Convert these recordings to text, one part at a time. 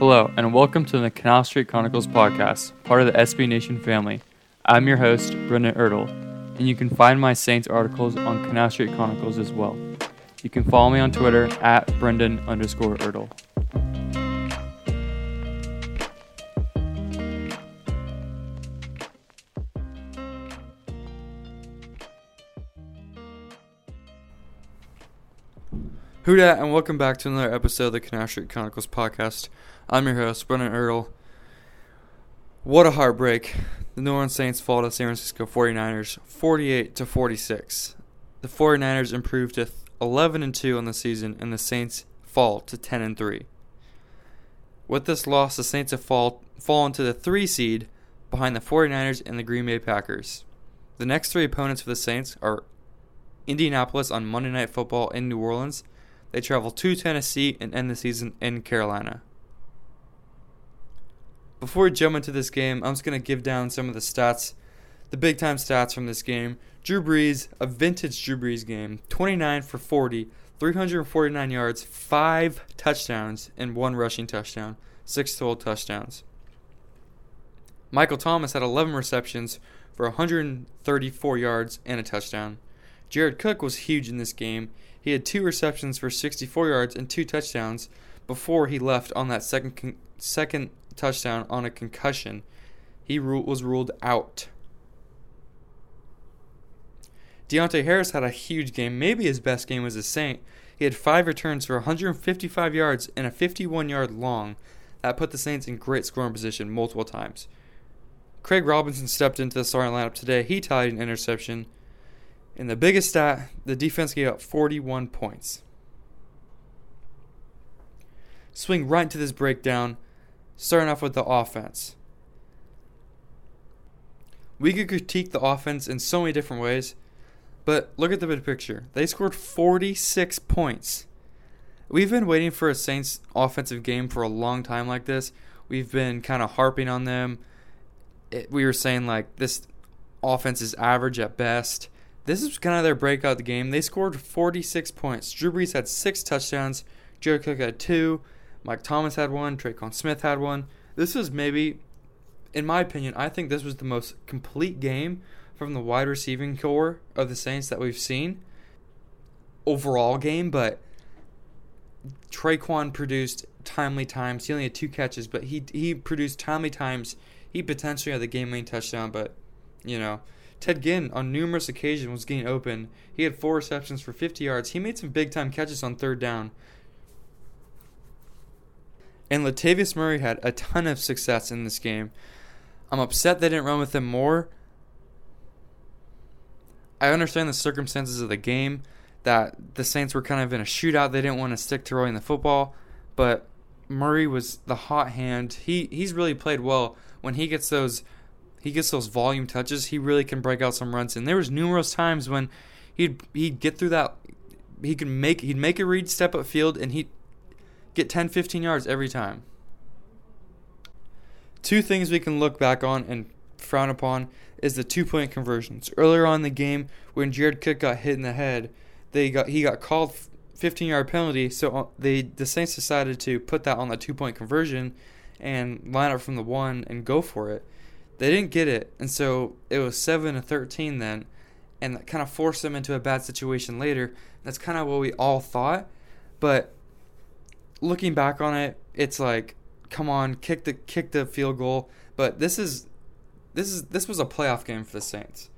Hello, and welcome to the Canal Street Chronicles podcast, part of the SB Nation family. I'm your host, Brendan Ertl, and you can find my Saints articles on Canal Street Chronicles as well. You can follow me on Twitter at Brendan underscore Ertl. Who dat, and welcome back to another episode of the Canal Street Chronicles podcast. I'm your host, Brendan Ertl. What a heartbreak. The New Orleans Saints fall to San Francisco 49ers 48 to 46. The 49ers improved to 11 and 2 on the season and the Saints fall to 10 and 3. With this loss, the Saints have fall, fallen to the 3 seed behind the 49ers and the Green Bay Packers. The next three opponents for the Saints are Indianapolis on Monday Night Football in New Orleans. They travel to Tennessee and end the season in Carolina. Before we jump into this game, I'm just going to give down some of the stats, the big time stats from this game. Drew Brees, a vintage Drew Brees game, 29 for 40, 349 yards, 5 touchdowns, and 1 rushing touchdown, 6 total touchdowns. Michael Thomas had 11 receptions for 134 yards and a touchdown. Jared Cook was huge in this game. He had two receptions for 64 yards and two touchdowns before he left on that second second touchdown on a concussion. He was ruled out. Deonte Harris had a huge game, maybe his best game as a Saint. He had five returns for 155 yards and a 51 yard long. That put the Saints in great scoring position multiple times. Craig Robinson stepped into the starting lineup today. He tied an interception. And the biggest stat, the defense gave up 41 points. Swing right into this breakdown, starting off with the offense. We could critique the offense in so many different ways, but look at the big picture. They scored 46 points. We've been waiting for a Saints offensive game for a long time like this. We've been kind of harping on them. It, we were saying like this offense is average at best. This is kind of their breakout game. They scored 46 points. Drew Brees had six touchdowns. Jared Cook had two. Mike Thomas had one. Tre'Quan Smith had one. This was maybe, in my opinion, I think this was the most complete game from the wide receiving core of the Saints that we've seen. Overall game, but Tre'Quan produced timely times. He only had two catches, but he he produced timely times. He potentially had the game-winning touchdown, but you know Ted Ginn, on numerous occasions, was getting open. He had four receptions for 50 yards. He made some big time catches on third down. And Latavius Murray had a ton of success in this game. I'm upset they didn't run with him more. I understand the circumstances of the game, that the Saints were kind of in a shootout. They didn't want to stick to rolling the football, but Murray was the hot hand. He he's really played well when he gets those he gets those volume touches, he really can break out some runs. And there was numerous times when he'd he'd get through that he could make he'd make a read step up field and he'd get 10 15 yards every time. Two things we can look back on and frown upon is the two point conversions. Earlier on in the game when Jared Cook got hit in the head, they got he got called 15 yard penalty, so uh, they the Saints decided to put that on the two point conversion and line up from the one and go for it. They didn't get it, and so it was seven to thirteen then, and that kind of forced them into a bad situation later. That's kind of what we all thought, but looking back on it, it's like, come on, kick the kick the field goal. But this is this is this was a playoff game for the Saints.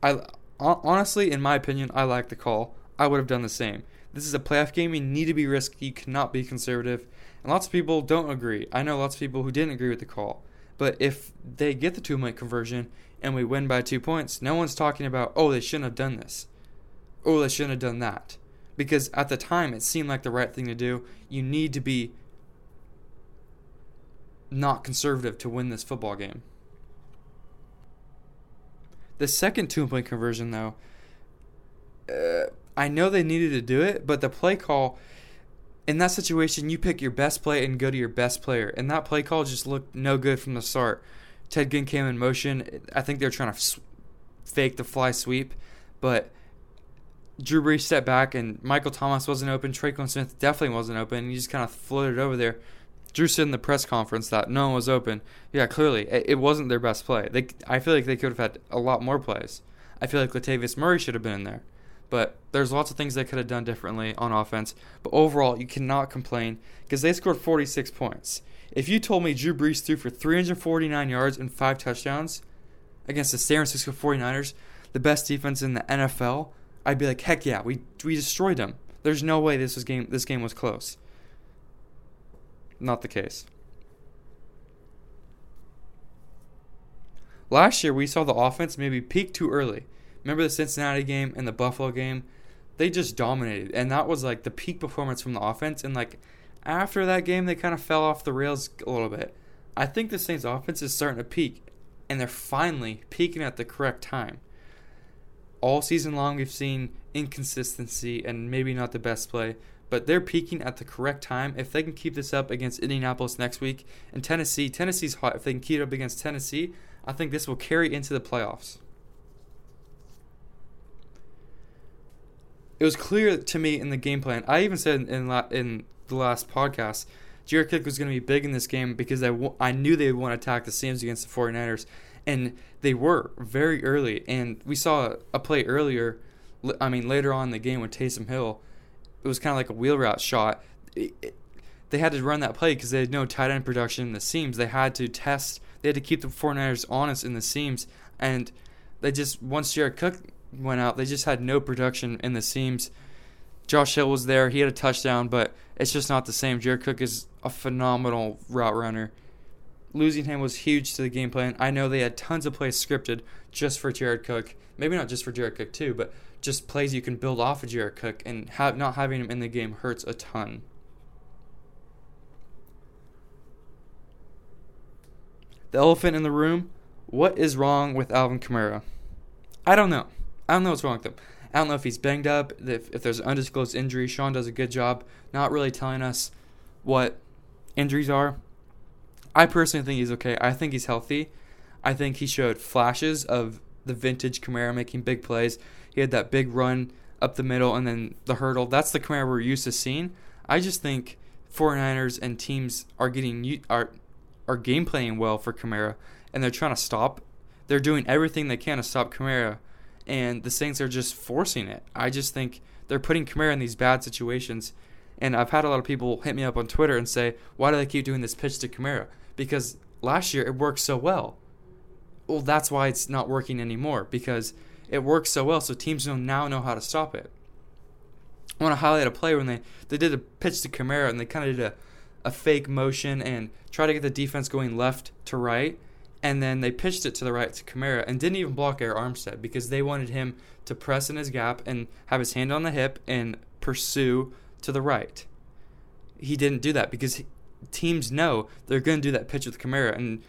I honestly, in my opinion, I like the call. I would have done the same. This is a playoff game. You need to be risky. You cannot be conservative. And lots of people don't agree. I know lots of people who didn't agree with the call. But if they get the two point conversion and we win by two points, no one's talking about, oh, they shouldn't have done this. Oh, they shouldn't have done that. Because at the time, it seemed like the right thing to do. You need to be not conservative to win this football game. The second two point conversion, though, uh, I know they needed to do it, but the play call in that situation, you pick your best play and go to your best player. And that play call just looked no good from the start. Ted Ginn came in motion. I think they're trying to fake the fly sweep, but Drew Brees stepped back and Michael Thomas wasn't open. Tre'Quan Smith definitely wasn't open. He just kind of floated over there. Drew said in the press conference that no one was open. Yeah, clearly it, it wasn't their best play. They, I feel like they could have had a lot more plays. I feel like Latavius Murray should have been in there. But there's lots of things they could have done differently on offense. But overall, you cannot complain because they scored 46 points. If you told me Drew Brees threw for 349 yards and five touchdowns against the San Francisco 49ers, the best defense in the NFL, I'd be like, heck yeah, we we destroyed them. There's no way this was game this game was close. Not the case. Last year we saw the offense maybe peak too early. Remember the Cincinnati game and the Buffalo game? They just dominated, and that was like the peak performance from the offense. And like after that game, they kind of fell off the rails a little bit. I think the Saints' offense is starting to peak, and they're finally peaking at the correct time. All season long, we've seen inconsistency and maybe not the best play, but they're peaking at the correct time. If they can keep this up against Indianapolis next week and Tennessee, Tennessee's hot. If they can keep it up against Tennessee, I think this will carry into the playoffs. It was clear to me in the game plan. I even said in in the last podcast, Jared Cook was going to be big in this game because I, I knew they would want to attack the Saints against the 49ers. And they were very early. And we saw a play earlier, I mean, later on in the game with Taysom Hill. It was kind of like a wheel route shot. It, it, they had to run that play because they had no tight end production in the seams. They had to test, they had to keep the 49ers honest in the seams. And they just, once Jared Cook went out, they just had no production in the seams. Josh Hill was there. He had a touchdown, but it's just not the same. Jared Cook is a phenomenal route runner. Losing him was huge to the game plan. I know they had tons of plays scripted just for Jared Cook. Maybe not just for Jared Cook too, but just plays you can build off of Jared Cook, and have, not having him in the game hurts a ton. The elephant in the room. What is wrong with Alvin Kamara? I don't know. I don't know what's wrong with him. I don't know if he's banged up, if, if there's an undisclosed injury. Sean does a good job not really telling us what injuries are. I personally think he's okay. I think he's healthy. I think he showed flashes of the vintage Kamara making big plays. He had that big run up the middle and then the hurdle. That's the Kamara we're used to seeing. I just think 49ers and teams are getting are are game playing well for Kamara and they're trying to stop. They're doing everything they can to stop Kamara and the Saints are just forcing it. I just think they're putting Kamara in these bad situations. And I've had a lot of people hit me up on Twitter and say, why do they keep doing this pitch to Kamara? Because last year it worked so well. Well, that's why it's not working anymore because it works so well, so teams now know how to stop it. I want to highlight a play when they, they did a pitch to Kamara and they kind of did a, a fake motion and try to get the defense going left to right and then they pitched it to the right to Kamara and didn't even block Arik Armstead because they wanted him to press in his gap and have his hand on the hip and pursue to the right. He didn't do that because teams know they're going to do that pitch with Kamara, and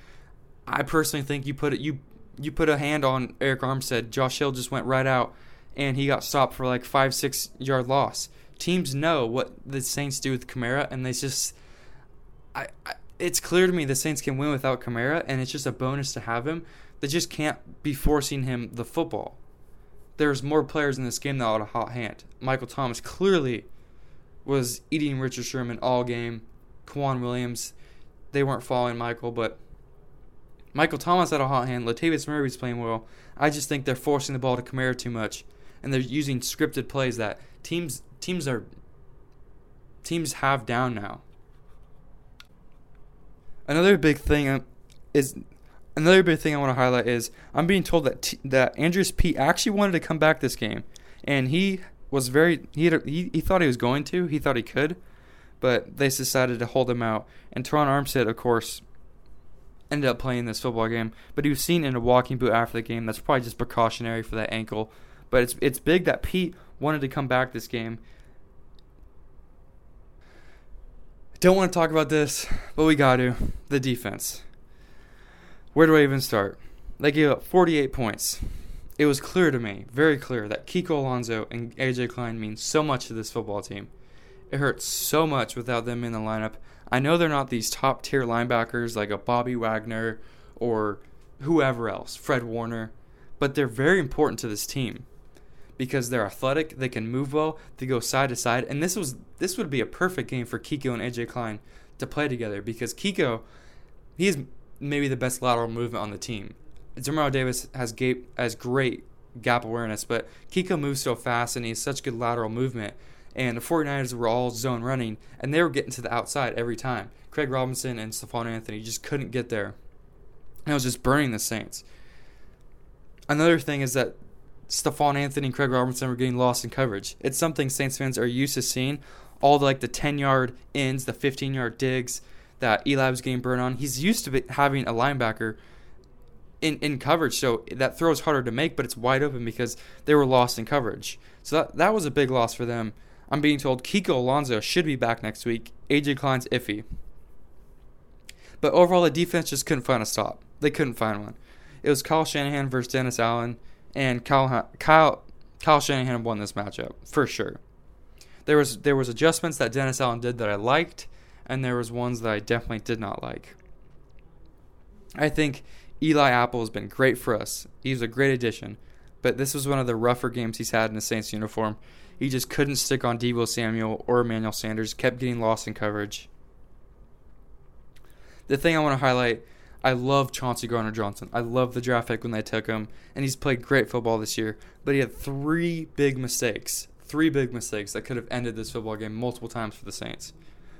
I personally think you put it you you put a hand on Arik Armstead. Josh Hill just went right out, and he got stopped for like five six yard loss. Teams know what the Saints do with Kamara, and they just I, I it's clear to me the Saints can win without Kamara, and it's just a bonus to have him. They just can't be forcing him the football. There's more players in this game that had a hot hand. Michael Thomas clearly was eating Richard Sherman all game. K'Waun Williams, they weren't following Michael, but Michael Thomas had a hot hand. Latavius Murray was playing well. I just think they're forcing the ball to Kamara too much, and they're using scripted plays that teams teams are teams have down now. Another big thing uh, is another big thing I want to highlight is I'm being told that T, that Andrus Peat actually wanted to come back this game, and he was very he, he he thought he was going to he thought he could, but they decided to hold him out. And Terron Armstead, of course, ended up playing this football game, but he was seen in a walking boot after the game. That's probably just precautionary for that ankle, but it's it's big that Peat wanted to come back this game Don't want to talk about this, but we got to. The defense. Where do I even start? They gave up 48 points. It was clear to me, very clear, that Kiko Alonso and AJ Klein mean so much to this football team. It hurts so much without them in the lineup. I know they're not these top tier linebackers like a Bobby Wagner or whoever else, Fred Warner, but they're very important to this team because they're athletic, they can move well, they go side to side, and this was this would be a perfect game for Kiko and AJ Klein to play together because Kiko, he is maybe the best lateral movement on the team. Demario Davis has, ga- has great gap awareness, but Kiko moves so fast and he has such good lateral movement. And the 49ers were all zone running, and they were getting to the outside every time. Craig Robinson and Stephone Anthony just couldn't get there. And it was just burning the Saints. Another thing is that Stephone Anthony and Craig Robinson were getting lost in coverage. It's something Saints fans are used to seeing. All the, like the 10 yard ins, the 15 yard digs that Eli was getting burned on. He's used to having a linebacker in, in coverage, so that throw is harder to make, but it's wide open because they were lost in coverage. So that, that was a big loss for them. I'm being told Kiko Alonso should be back next week. AJ Klein's iffy. But overall, the defense just couldn't find a stop. They couldn't find one. It was Kyle Shanahan versus Dennis Allen, and Kyle Kyle Kyle Shanahan won this matchup for sure. There was there was adjustments that Dennis Allen did that I liked, and there was ones that I definitely did not like. I think Eli Apple has been great for us. He's a great addition, but this was one of the rougher games he's had in the Saints uniform. He just couldn't stick on Deebo Samuel or Emmanuel Sanders, kept getting lost in coverage. The thing I want to highlight, I love Chauncey Gardner Johnson. I love the draft pick when they took him, and he's played great football this year. But he had three big mistakes, three big mistakes that could have ended this football game multiple times for the Saints.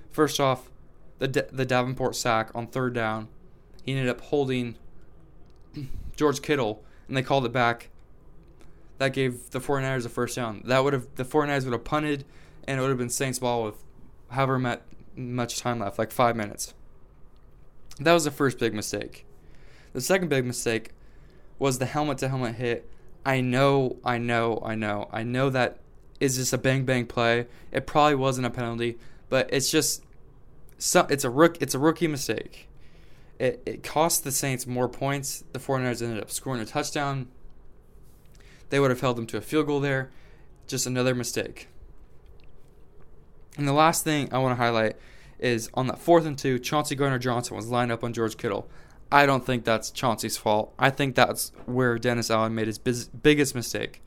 First off, the the Davenport sack on third down, he ended up holding George Kittle, and they called it back. That gave the 49ers a first down. That would have the 49ers would have punted, and it would have been Saints ball with however much time left, like five minutes. That was the first big mistake. The second big mistake was the helmet to helmet hit. I know, I know, I know, I know that is just a bang bang play. It probably wasn't a penalty, but it's just it's a rook it's a rookie mistake. It, it cost the Saints more points. The 49ers ended up scoring a touchdown. They would have held them to a field goal there. Just another mistake. And the last thing I want to highlight is on that fourth and two, Chauncey Gardner Johnson was lined up on George Kittle. I don't think that's Chauncey's fault. I think that's where Dennis Allen made his biz- biggest mistake.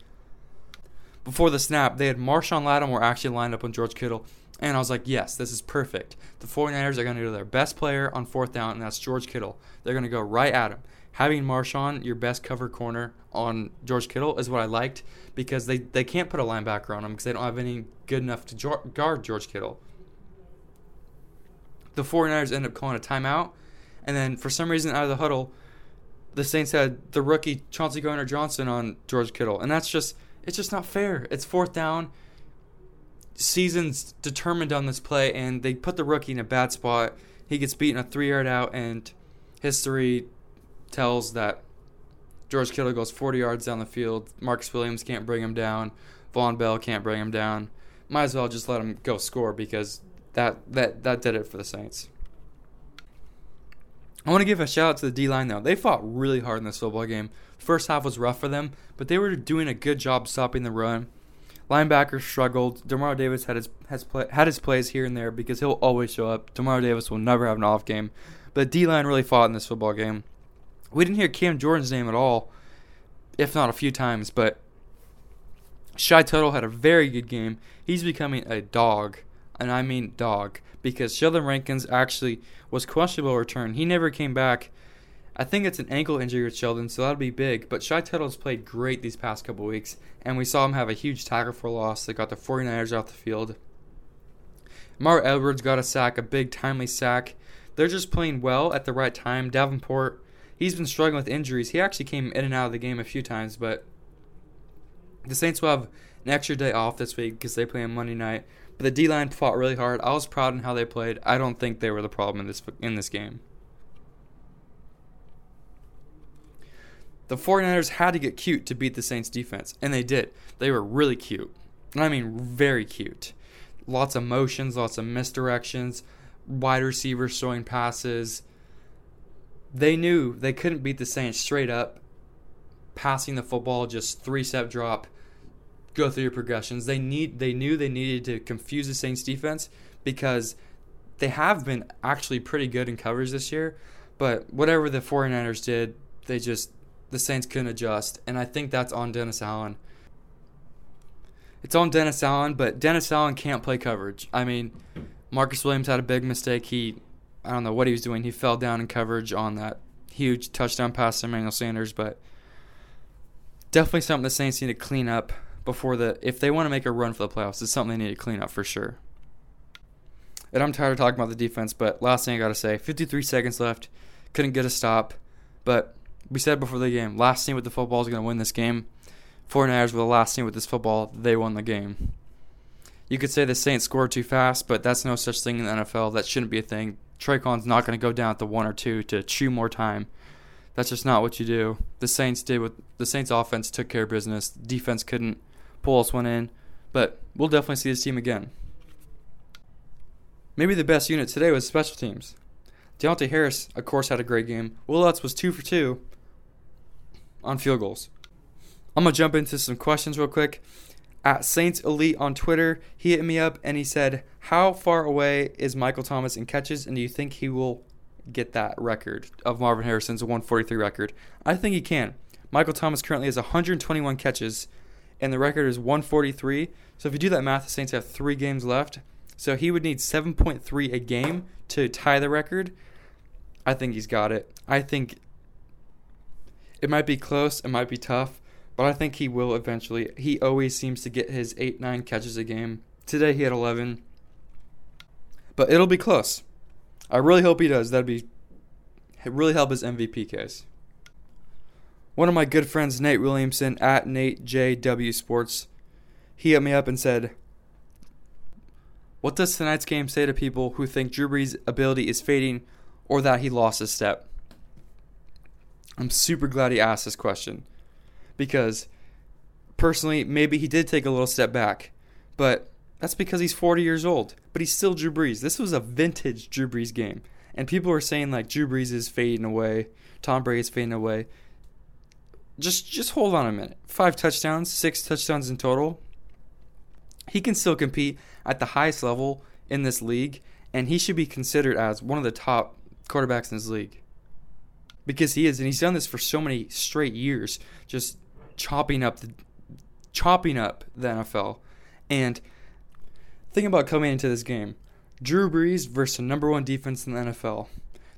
Before the snap, they had Marshon Lattimore actually lined up on George Kittle, and I was like, yes, this is perfect. The 49ers are going to go their best player on fourth down, and that's George Kittle. They're going to go right at him. Having Marshon, your best cover corner, on George Kittle is what I liked because they, they can't put a linebacker on him because they don't have any good enough to guard George Kittle. The 49ers end up calling a timeout, and then for some reason out of the huddle, the Saints had the rookie Chauncey Gardner Johnson on George Kittle, and that's just it's just not fair. It's fourth down season's determined on this play, and they put the rookie in a bad spot. He gets beaten a three yard out, and history tells that George Kittle goes 40 yards down the field. Marcus Williams can't bring him down. Vonn Bell can't bring him down. Might as well just let him go score because that that that did it for the Saints. I want to give a shout out to the D line though. They fought really hard in this football game. First half was rough for them, but they were doing a good job stopping the run. Linebackers struggled. Demario Davis had his has play, had his plays here and there because he'll always show up. Demario Davis will never have an off game, but D line really fought in this football game. We didn't hear Cam Jordan's name at all, if not a few times, but Shy Tuttle had a very good game. He's becoming a dog, and I mean dog, because Sheldon Rankins actually was questionable return. He never came back I think it's an ankle injury with Sheldon, so that'll be big. But Shy Tuttle's played great these past couple weeks, and we saw him have a huge tackle for loss that got the 49ers off the field. Mar Edwards got a sack, a big timely sack. They're just playing well at the right time. Davenport, he's been struggling with injuries. He actually came in and out of the game a few times, but the Saints will have an extra day off this week because they play on Monday night. But the D line fought really hard. I was proud in how they played. I don't think they were the problem in this in this game. The 49ers had to get cute to beat the Saints defense, and they did. They were really cute. And I mean very cute. Lots of motions, lots of misdirections, wide receivers throwing passes. They knew they couldn't beat the Saints straight up, passing the football, just three step drop, go through your progressions. They need they knew they needed to confuse the Saints defense because they have been actually pretty good in coverage this year. But whatever the 49ers did, they just the Saints couldn't adjust, and I think that's on Dennis Allen. It's on Dennis Allen, but Dennis Allen can't play coverage. I mean, Marcus Williams had a big mistake. He, I don't know what he was doing. He fell down in coverage on that huge touchdown pass to Emmanuel Sanders, but definitely something the Saints need to clean up before the if they want to make a run for the playoffs. It's something they need to clean up for sure. And I'm tired of talking about the defense, but last thing I gotta say: 53 seconds left, couldn't get a stop, but we said before the game, last team with the football is gonna win this game. 49ers were the last team with this football. They won the game. You could say the Saints scored too fast, but that's no such thing in the NFL. That shouldn't be a thing. Tre'Quan's not going to go down at the one or two to chew more time. That's just not what you do. The Saints did what the Saints offense took care of business. Defense couldn't pull us one in, but we'll definitely see this team again. Maybe the best unit today was special teams. Deonte Harris, of course, had a great game. Wil Lutz was two for two on field goals. I'm gonna jump into some questions real quick. At Saints Elite on Twitter, he hit me up and he said, "How far away is Michael Thomas in catches, and do you think he will get that record of Marvin Harrison's 143 record?" I think he can. Michael Thomas currently has 121 catches, and the record is 143. So if you do that math, the Saints have three games left. So he would need 7.3 a game to tie the record. I think he's got it. I think it might be close. It might be tough but I think he will eventually. He always seems to get his 8 9 catches a game. Today he had 11. But it'll be close. I really hope he does. That'd be really help his MVP case. One of my good friends, Nate Williamson, at Nate JW Sports, he hit me up and said, What does tonight's game say to people who think Drew Brees' ability is fading or that he lost his step? I'm super glad he asked this question because personally, maybe he did take a little step back, but that's because he's 40 years old. But he's still Drew Brees. This was a vintage Drew Brees game, and people are saying like Drew Brees is fading away, Tom Brady is fading away. Just just hold on a minute. Five touchdowns, six touchdowns in total. He can still compete at the highest level in this league, and he should be considered as one of the top quarterbacks in this league because he is, and he's done this for so many straight years. Just chopping up the chopping up the NFL. And think about coming into this game. Drew Brees versus the number one defense in the NFL.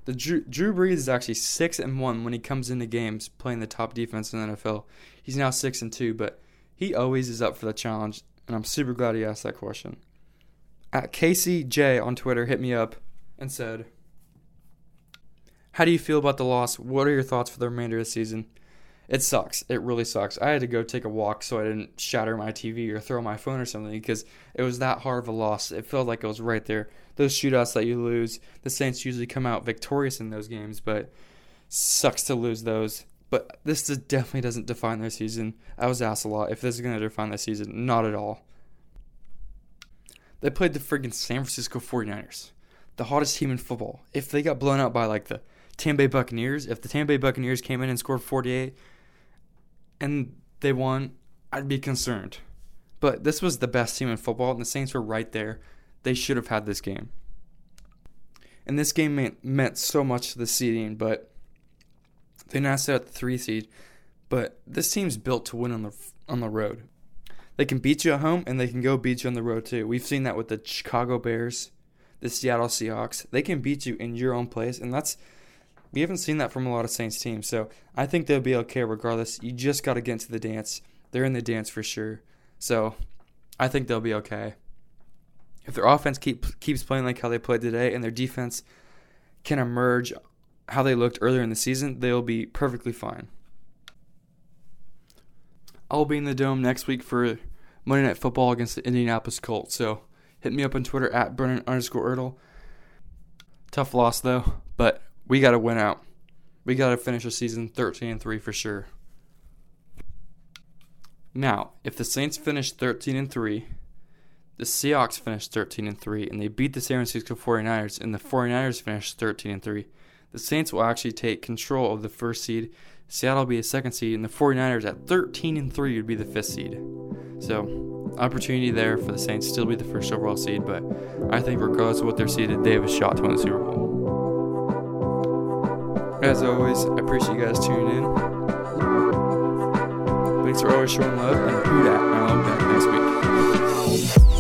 The Drew, Drew Brees is actually six and one when he comes into games playing the top defense in the NFL. He's now six and two, but he always is up for the challenge, and I'm super glad he asked that question. At KCJ on Twitter hit me up and said, "How do you feel about the loss? What are your thoughts for the remainder of the season?" it sucks. It really sucks. I had to go take a walk so I didn't shatter my TV or throw my phone or something because it was that hard of a loss. It felt like it was right there. Those shootouts that you lose, the Saints usually come out victorious in those games, but sucks to lose those. But this definitely doesn't define their season. I was asked a lot if this is going to define their season. Not at all. They played the friggin' San Francisco 49ers, the hottest team in football. If they got blown out by like the Tampa Bay Buccaneers, if the Tampa Bay Buccaneers came in and scored 48, and they won, I'd be concerned. But this was the best team in football, and the Saints were right there. They should have had this game. And this game meant, meant so much to the seeding, but they now sit at the three seed. But this team's built to win on the on the road. They can beat you at home, and they can go beat you on the road too. We've seen that with the Chicago Bears, the Seattle Seahawks. They can beat you in your own place, and that's we haven't seen that from a lot of Saints teams, so I think they'll be okay regardless. You just got to get into the dance. They're in the dance for sure. So I think they'll be okay. If their offense keep, keeps playing like how they played today and their defense can emerge how they looked earlier in the season, they'll be perfectly fine. I'll be in the dome next week for Monday Night Football against the Indianapolis Colts. So hit me up on Twitter at Brendan underscore Ertl. Tough loss though, but we got to win out. We got to finish the season 13 and 3 for sure. Now, if the Saints finish 13 and 3, the Seahawks finished 13 and 3 and they beat the San Francisco 49ers and the 49ers finished 13 and 3, the Saints will actually take control of the first seed. Seattle will be the second seed and the 49ers at 13 and 3 would be the fifth seed. So, opportunity there for the Saints still be the first overall seed, but I think regardless of what they're seeded, they have a shot to win the Super Bowl. As always, I appreciate you guys tuning in. Thanks for always showing love, and who dat, I'll be back next week.